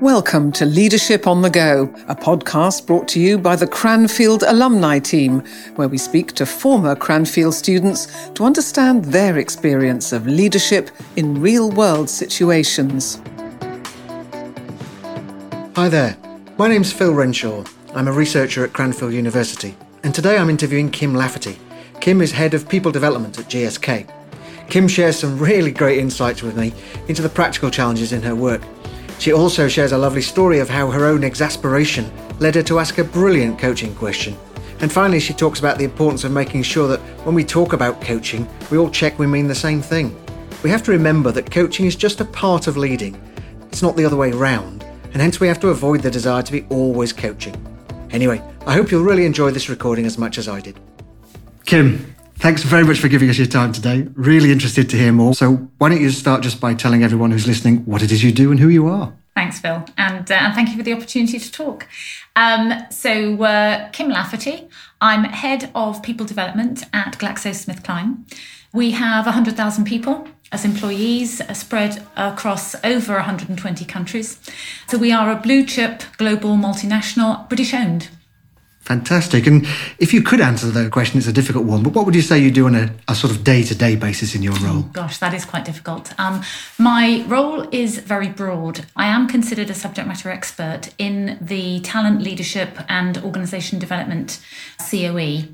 Welcome to Leadership on the Go, a podcast brought to you by the Cranfield Alumni Team, where we speak to former Cranfield students to understand their experience of leadership in real world situations. Hi there, my name's Phil Renshaw. I'm a researcher at Cranfield University, and today I'm interviewing Kim Lafferty. Kim is Head of People Development at GSK. Kim shares some really great insights with me into the practical challenges in her work she also shares a lovely story of how her own exasperation led her to ask a brilliant coaching question. And finally, she talks about the importance of making sure that when we talk about coaching, we all check we mean the same thing. We have to remember that coaching is just a part of leading, it's not the other way round, and hence we have to avoid the desire to be always coaching. Anyway, I hope you'll really enjoy this recording as much as I did. Kim, thanks very much for giving us your time today. Really interested to hear more. So, why don't you start just by telling everyone who's listening what it is you do and who you are? Thanks, Phil, and, uh, and thank you for the opportunity to talk. Um, so, uh, Kim Lafferty, I'm head of people development at GlaxoSmithKline. We have 100,000 people as employees spread across over 120 countries. So, we are a blue chip global multinational, British owned. Fantastic. And if you could answer the question, it's a difficult one, but what would you say you do on a, a sort of day to day basis in your role? Oh, gosh, that is quite difficult. Um, my role is very broad. I am considered a subject matter expert in the talent leadership and organisation development COE.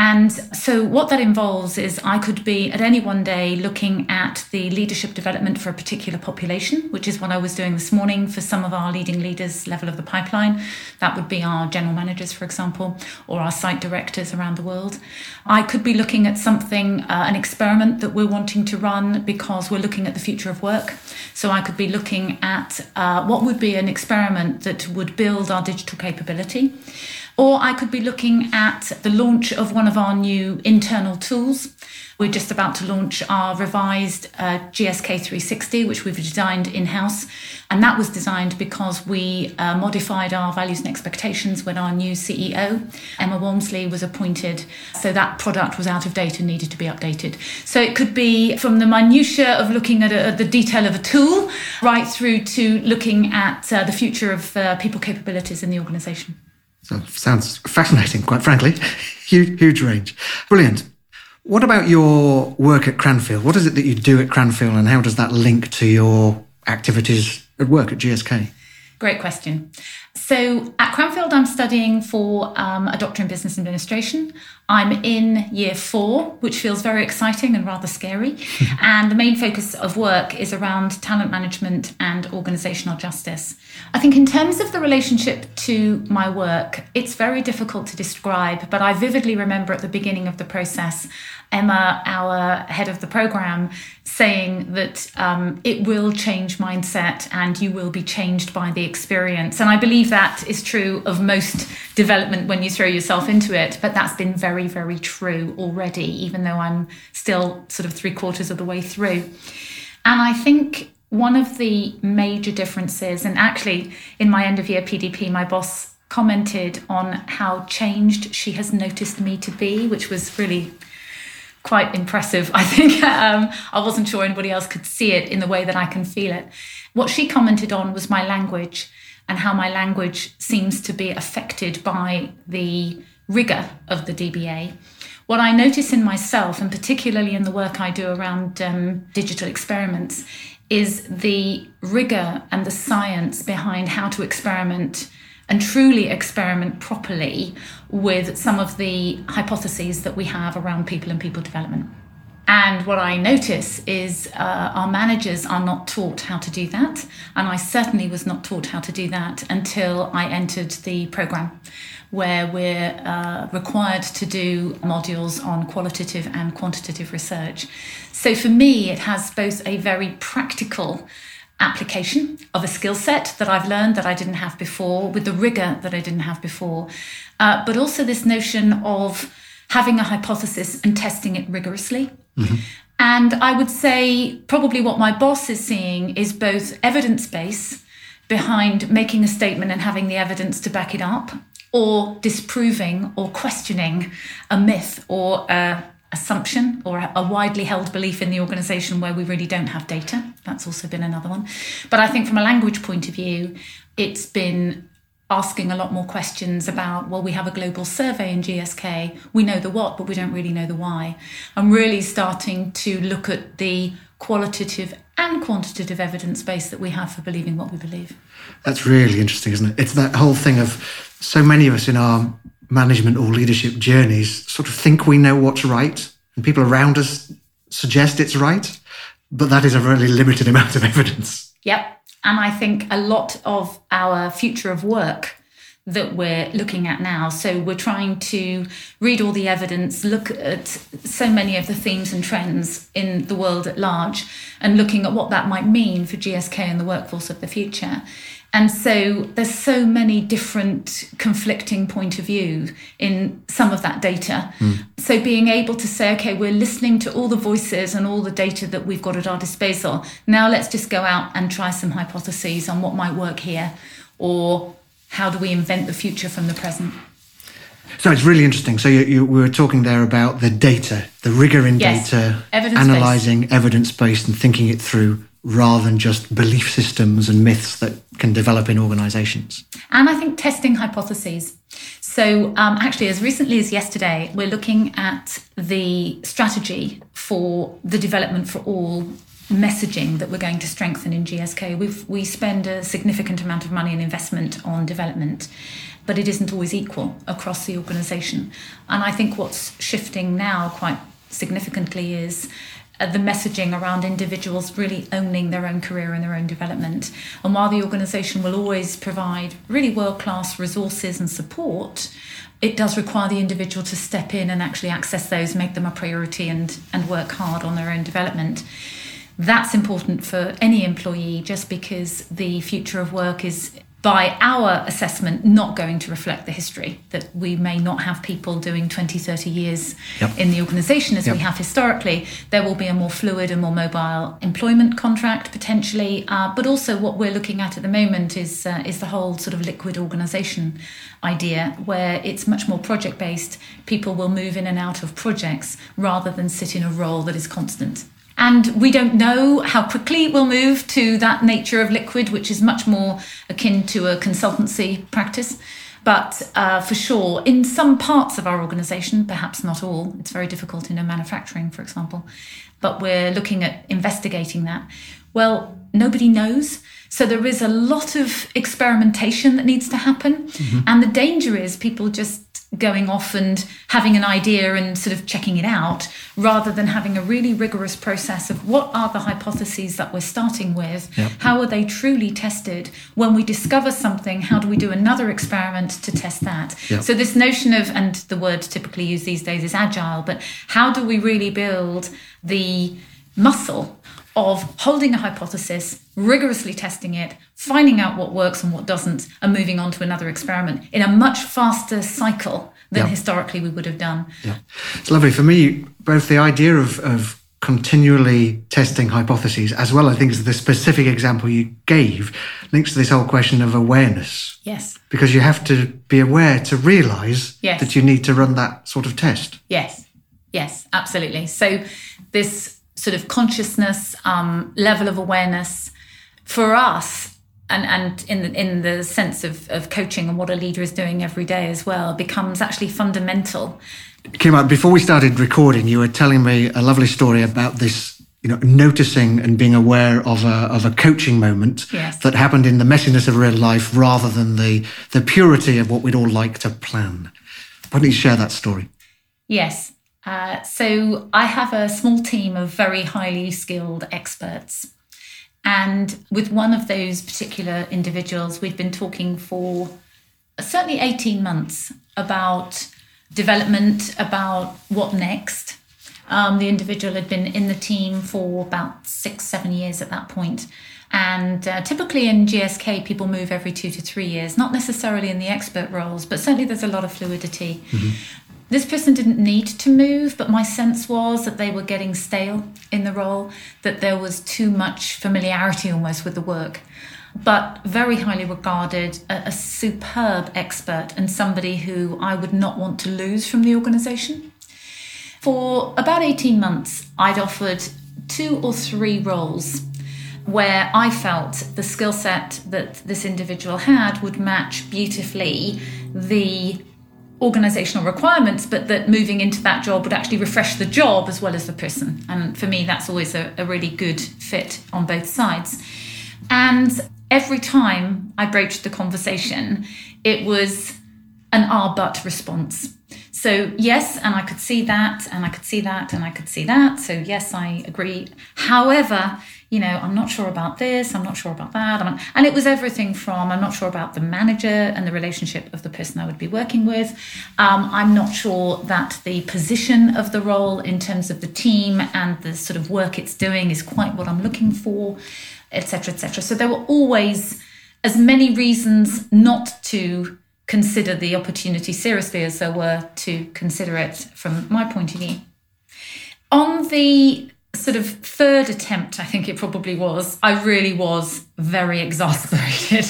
And so, what that involves is I could be at any one day looking at the leadership development for a particular population, which is what I was doing this morning for some of our leading leaders level of the pipeline. That would be our general managers, for example, or our site directors around the world. I could be looking at something, uh, an experiment that we're wanting to run because we're looking at the future of work. So, I could be looking at uh, what would be an experiment that would build our digital capability. Or I could be looking at the launch of one of our new internal tools. We're just about to launch our revised uh, GSK 360, which we've designed in house. And that was designed because we uh, modified our values and expectations when our new CEO, Emma Walmsley, was appointed. So that product was out of date and needed to be updated. So it could be from the minutiae of looking at, a, at the detail of a tool right through to looking at uh, the future of uh, people capabilities in the organization. So sounds fascinating, quite frankly. huge, huge range. Brilliant. What about your work at Cranfield? What is it that you do at Cranfield and how does that link to your activities at work at GSK? Great question. So at Cranfield, I'm studying for um, a doctor in business administration. I'm in year four, which feels very exciting and rather scary. and the main focus of work is around talent management and organizational justice. I think, in terms of the relationship to my work, it's very difficult to describe, but I vividly remember at the beginning of the process Emma, our head of the program, saying that um, it will change mindset and you will be changed by the experience. And I believe that is true of most development when you throw yourself into it, but that's been very, very true already, even though I'm still sort of three quarters of the way through. And I think one of the major differences, and actually in my end of year PDP, my boss commented on how changed she has noticed me to be, which was really quite impressive. I think um, I wasn't sure anybody else could see it in the way that I can feel it. What she commented on was my language and how my language seems to be affected by the rigor of the DBA. What I notice in myself, and particularly in the work I do around um, digital experiments, is the rigor and the science behind how to experiment and truly experiment properly with some of the hypotheses that we have around people and people development. And what I notice is uh, our managers are not taught how to do that. And I certainly was not taught how to do that until I entered the program, where we're uh, required to do modules on qualitative and quantitative research. So for me, it has both a very practical application of a skill set that I've learned that I didn't have before, with the rigor that I didn't have before, uh, but also this notion of having a hypothesis and testing it rigorously. Mm-hmm. And I would say probably what my boss is seeing is both evidence base behind making a statement and having the evidence to back it up, or disproving or questioning a myth or a assumption or a widely held belief in the organization where we really don't have data. That's also been another one. But I think from a language point of view, it's been asking a lot more questions about well we have a global survey in GSK we know the what but we don't really know the why I'm really starting to look at the qualitative and quantitative evidence base that we have for believing what we believe. That's really interesting, isn't it? It's that whole thing of so many of us in our management or leadership journeys sort of think we know what's right, and people around us suggest it's right, but that is a really limited amount of evidence. Yep. And I think a lot of our future of work that we're looking at now. So we're trying to read all the evidence, look at so many of the themes and trends in the world at large, and looking at what that might mean for GSK and the workforce of the future. And so there's so many different conflicting point of view in some of that data. Mm. So being able to say, okay, we're listening to all the voices and all the data that we've got at our disposal. Now let's just go out and try some hypotheses on what might work here or how do we invent the future from the present? So it's really interesting. So you, you, we were talking there about the data, the rigor in yes. data, evidence-based. analyzing evidence based and thinking it through rather than just belief systems and myths that can develop in organizations. And I think testing hypotheses. So, um, actually, as recently as yesterday, we're looking at the strategy for the development for all messaging that we're going to strengthen in GSK. we we spend a significant amount of money and investment on development, but it isn't always equal across the organisation. And I think what's shifting now quite significantly is Uh, the messaging around individuals really owning their own career and their own development. And while the organisation will always provide really world class resources and support, it does require the individual to step in and actually access those, make them a priority, and, and work hard on their own development. That's important for any employee just because the future of work is, by our assessment, not going to reflect the history. That we may not have people doing 20, 30 years yep. in the organisation as yep. we have historically. There will be a more fluid and more mobile employment contract potentially. Uh, but also, what we're looking at at the moment is, uh, is the whole sort of liquid organisation idea where it's much more project based. People will move in and out of projects rather than sit in a role that is constant. And we don't know how quickly we'll move to that nature of liquid, which is much more akin to a consultancy practice. But uh, for sure, in some parts of our organisation, perhaps not all, it's very difficult in a manufacturing, for example, but we're looking at investigating that. Well, nobody knows. So there is a lot of experimentation that needs to happen. Mm-hmm. And the danger is people just going off and having an idea and sort of checking it out rather than having a really rigorous process of what are the hypotheses that we're starting with yep. how are they truly tested when we discover something how do we do another experiment to test that yep. so this notion of and the word typically used these days is agile but how do we really build the muscle of holding a hypothesis, rigorously testing it, finding out what works and what doesn't, and moving on to another experiment in a much faster cycle than yeah. historically we would have done. Yeah, it's lovely for me. Both the idea of, of continually testing hypotheses, as well, I think, as the specific example you gave, links to this whole question of awareness. Yes. Because you have to be aware to realize yes. that you need to run that sort of test. Yes. Yes, absolutely. So this sort of consciousness, um, level of awareness for us, and, and in the, in the sense of, of coaching and what a leader is doing every day as well, becomes actually fundamental. Kim, before we started recording, you were telling me a lovely story about this you know, noticing and being aware of a, of a coaching moment yes. that happened in the messiness of real life rather than the, the purity of what we'd all like to plan. Why don't you share that story? Yes. Uh, so I have a small team of very highly skilled experts. And with one of those particular individuals, we've been talking for certainly 18 months about development, about what next. Um, the individual had been in the team for about six, seven years at that point. And uh, typically in GSK, people move every two to three years, not necessarily in the expert roles, but certainly there's a lot of fluidity. Mm-hmm. This person didn't need to move, but my sense was that they were getting stale in the role, that there was too much familiarity almost with the work. But very highly regarded, a, a superb expert, and somebody who I would not want to lose from the organisation. For about 18 months, I'd offered two or three roles where I felt the skill set that this individual had would match beautifully the organizational requirements, but that moving into that job would actually refresh the job as well as the person. And for me, that's always a, a really good fit on both sides. And every time I broached the conversation, it was an ah but response. So, yes, and I could see that, and I could see that, and I could see that. So, yes, I agree. However, you know, I'm not sure about this, I'm not sure about that. and it was everything from I'm not sure about the manager and the relationship of the person I would be working with. Um, I'm not sure that the position of the role in terms of the team and the sort of work it's doing is quite what I'm looking for, etc., etc. So there were always as many reasons not to consider the opportunity seriously as there were to consider it from my point of view. On the sort of third attempt, I think it probably was, I really was very exasperated.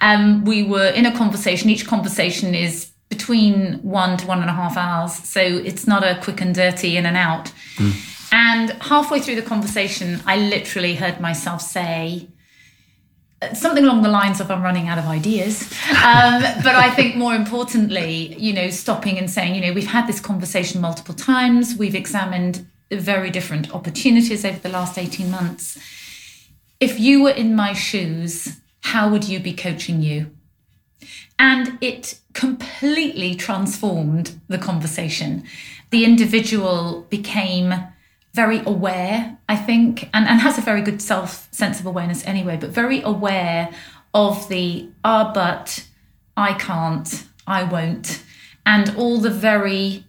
um, we were in a conversation, each conversation is between one to one and a half hours. So it's not a quick and dirty in and out. Mm. And halfway through the conversation, I literally heard myself say, uh, something along the lines of I'm running out of ideas. Um, but I think more importantly, you know, stopping and saying, you know, we've had this conversation multiple times, we've examined very different opportunities over the last 18 months. If you were in my shoes, how would you be coaching you? And it completely transformed the conversation. The individual became very aware, I think, and, and has a very good self sense of awareness anyway, but very aware of the ah, but I can't, I won't, and all the very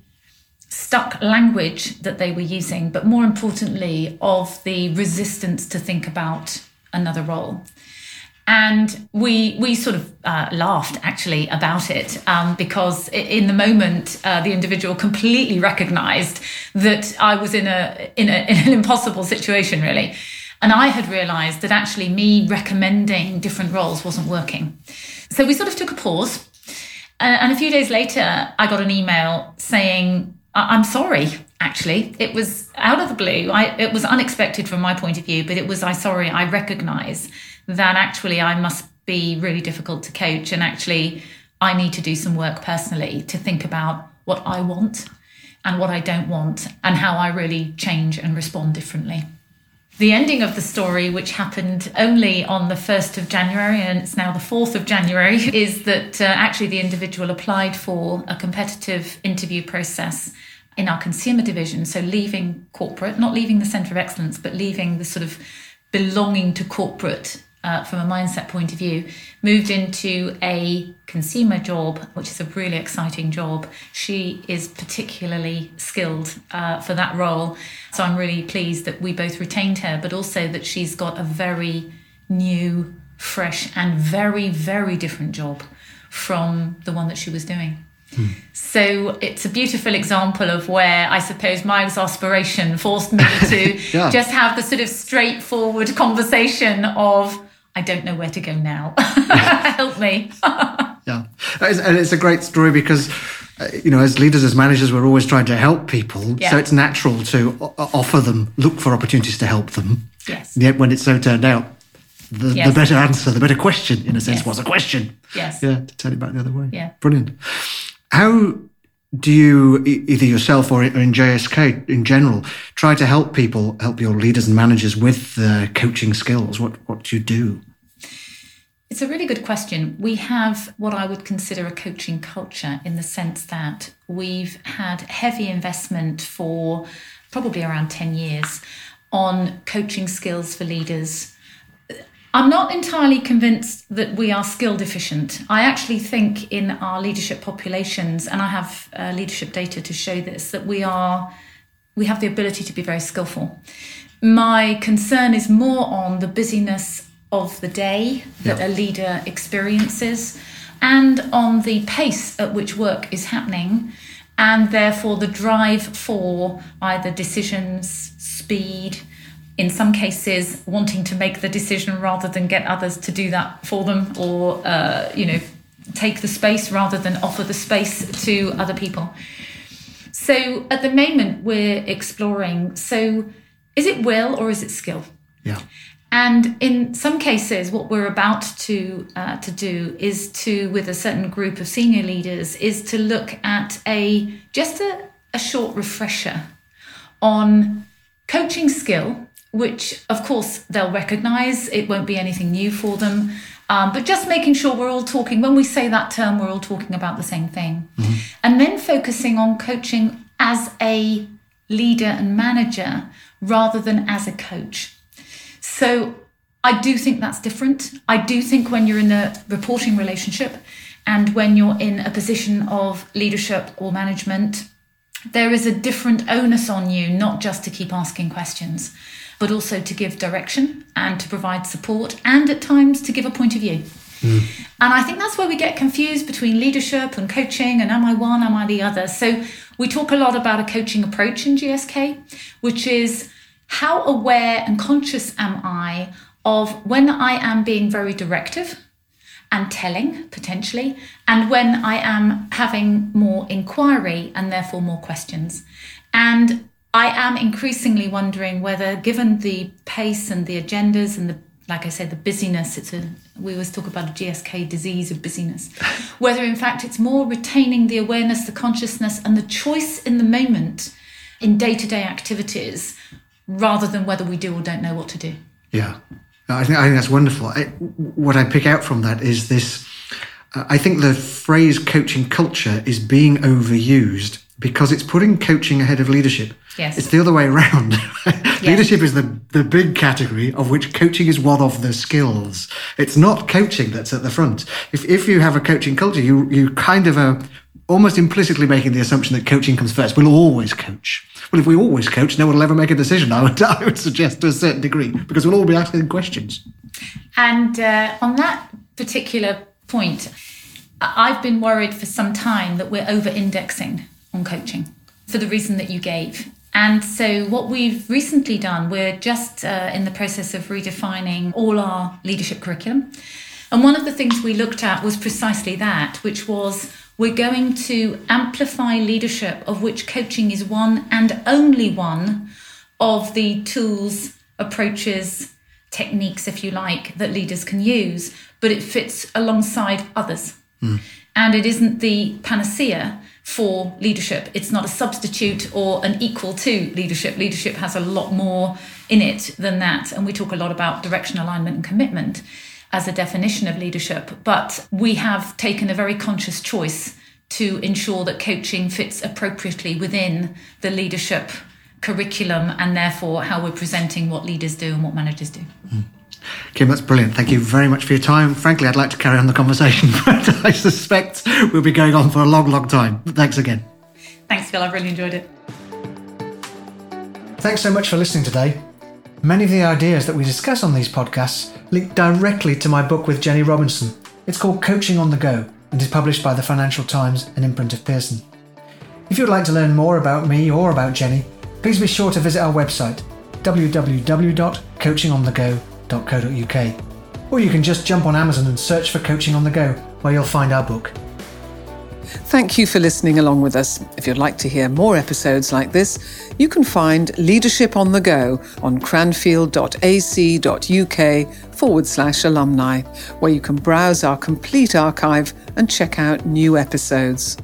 stuck language that they were using, but more importantly, of the resistance to think about another role. And we we sort of uh, laughed actually about it um, because in the moment uh, the individual completely recognised that I was in a, in a in an impossible situation really, and I had realised that actually me recommending different roles wasn't working. So we sort of took a pause, uh, and a few days later I got an email saying I'm sorry, actually. It was out of the blue. I, it was unexpected from my point of view, but it was, I sorry, I recognize that actually I must be really difficult to coach. And actually, I need to do some work personally to think about what I want and what I don't want and how I really change and respond differently. The ending of the story, which happened only on the 1st of January and it's now the 4th of January, is that uh, actually the individual applied for a competitive interview process in our consumer division. So leaving corporate, not leaving the centre of excellence, but leaving the sort of belonging to corporate uh, from a mindset point of view, moved into a consumer job, which is a really exciting job. She is particularly skilled uh, for that role. So I'm really pleased that we both retained her, but also that she's got a very new, fresh, and very, very different job from the one that she was doing. So it's a beautiful example of where I suppose my exasperation forced me to yeah. just have the sort of straightforward conversation of, I don't know where to go now. Help me. yeah. And it's a great story because, uh, you know, as leaders, as managers, we're always trying to help people. Yeah. So it's natural to offer them, look for opportunities to help them. Yes. yet when it's so turned out, the, yes. the better answer, the better question, in a sense, yes. was a question. Yes. Yeah, to turn it back the other way. Yeah. Brilliant. How do you, either yourself or in GSK in general, try to help people, help your leaders and managers with the coaching skills? What, what do you do? It's a really good question. We have what I would consider a coaching culture in the sense that we've had heavy investment for probably around 10 years on coaching skills for leaders I'm not entirely convinced that we are skill deficient. I actually think in our leadership populations, and I have uh, leadership data to show this, that we are we have the ability to be very skillful. My concern is more on the busyness of the day that a leader experiences and on the pace at which work is happening and therefore the drive for either decisions, speed, in some cases wanting to make the decision rather than get others to do that for them or uh, you know take the space rather than offer the space to other people So at the moment, we're exploring so is it will or is it skill? Yeah. And in some cases, what we're about to uh, to do is to, with a certain group of senior leaders, is to look at a just a, a short refresher on coaching skill, which of course they'll recognise. It won't be anything new for them, um, but just making sure we're all talking. When we say that term, we're all talking about the same thing, mm-hmm. and then focusing on coaching as a leader and manager rather than as a coach. So I do think that's different. I do think when you're in a reporting relationship and when you're in a position of leadership or management, there is a different onus on you, not just to keep asking questions, but also to give direction and to provide support and at times to give a point of view. Mm. And I think that's where we get confused between leadership and coaching and am I one, am I the other? So we talk a lot about a coaching approach in GSK, which is how aware and conscious am I of when I am being very directive and telling potentially, and when I am having more inquiry and therefore more questions. And I am increasingly wondering whether, given the pace and the agendas and the like I said, the busyness, it's a we always talk about a GSK disease of busyness. Whether in fact it's more retaining the awareness, the consciousness, and the choice in the moment in day-to-day activities rather than whether we do or don't know what to do. Yeah. I think I think that's wonderful. I, what I pick out from that is this. Uh, I think the phrase coaching culture is being overused because it's putting coaching ahead of leadership. Yes. It's the other way around. yes. Leadership is the, the big category of which coaching is one of the skills. It's not coaching that's at the front. If, if you have a coaching culture, you, you kind of are almost implicitly making the assumption that coaching comes first. We'll always coach. Well, if we always coach, no one will ever make a decision. I would, I would suggest to a certain degree because we'll all be asking questions. And uh, on that particular point, I've been worried for some time that we're over indexing on coaching for the reason that you gave. And so, what we've recently done, we're just uh, in the process of redefining all our leadership curriculum. And one of the things we looked at was precisely that, which was we're going to amplify leadership, of which coaching is one and only one of the tools, approaches, techniques, if you like, that leaders can use, but it fits alongside others. Mm. And it isn't the panacea for leadership. It's not a substitute or an equal to leadership. Leadership has a lot more in it than that. And we talk a lot about direction, alignment, and commitment as a definition of leadership, but we have taken a very conscious choice to ensure that coaching fits appropriately within the leadership curriculum and therefore how we're presenting what leaders do and what managers do. Mm. Kim, that's brilliant. Thank you very much for your time. Frankly, I'd like to carry on the conversation, but I suspect we'll be going on for a long, long time. Thanks again. Thanks, Phil. I've really enjoyed it. Thanks so much for listening today. Many of the ideas that we discuss on these podcasts link directly to my book with Jenny Robinson. It's called Coaching on the Go and is published by the Financial Times and imprint of Pearson. If you'd like to learn more about me or about Jenny, please be sure to visit our website or you can just jump on Amazon and search for Coaching on the Go, where you'll find our book. Thank you for listening along with us. If you'd like to hear more episodes like this, you can find Leadership on the Go on cranfield.ac.uk forward slash alumni, where you can browse our complete archive and check out new episodes.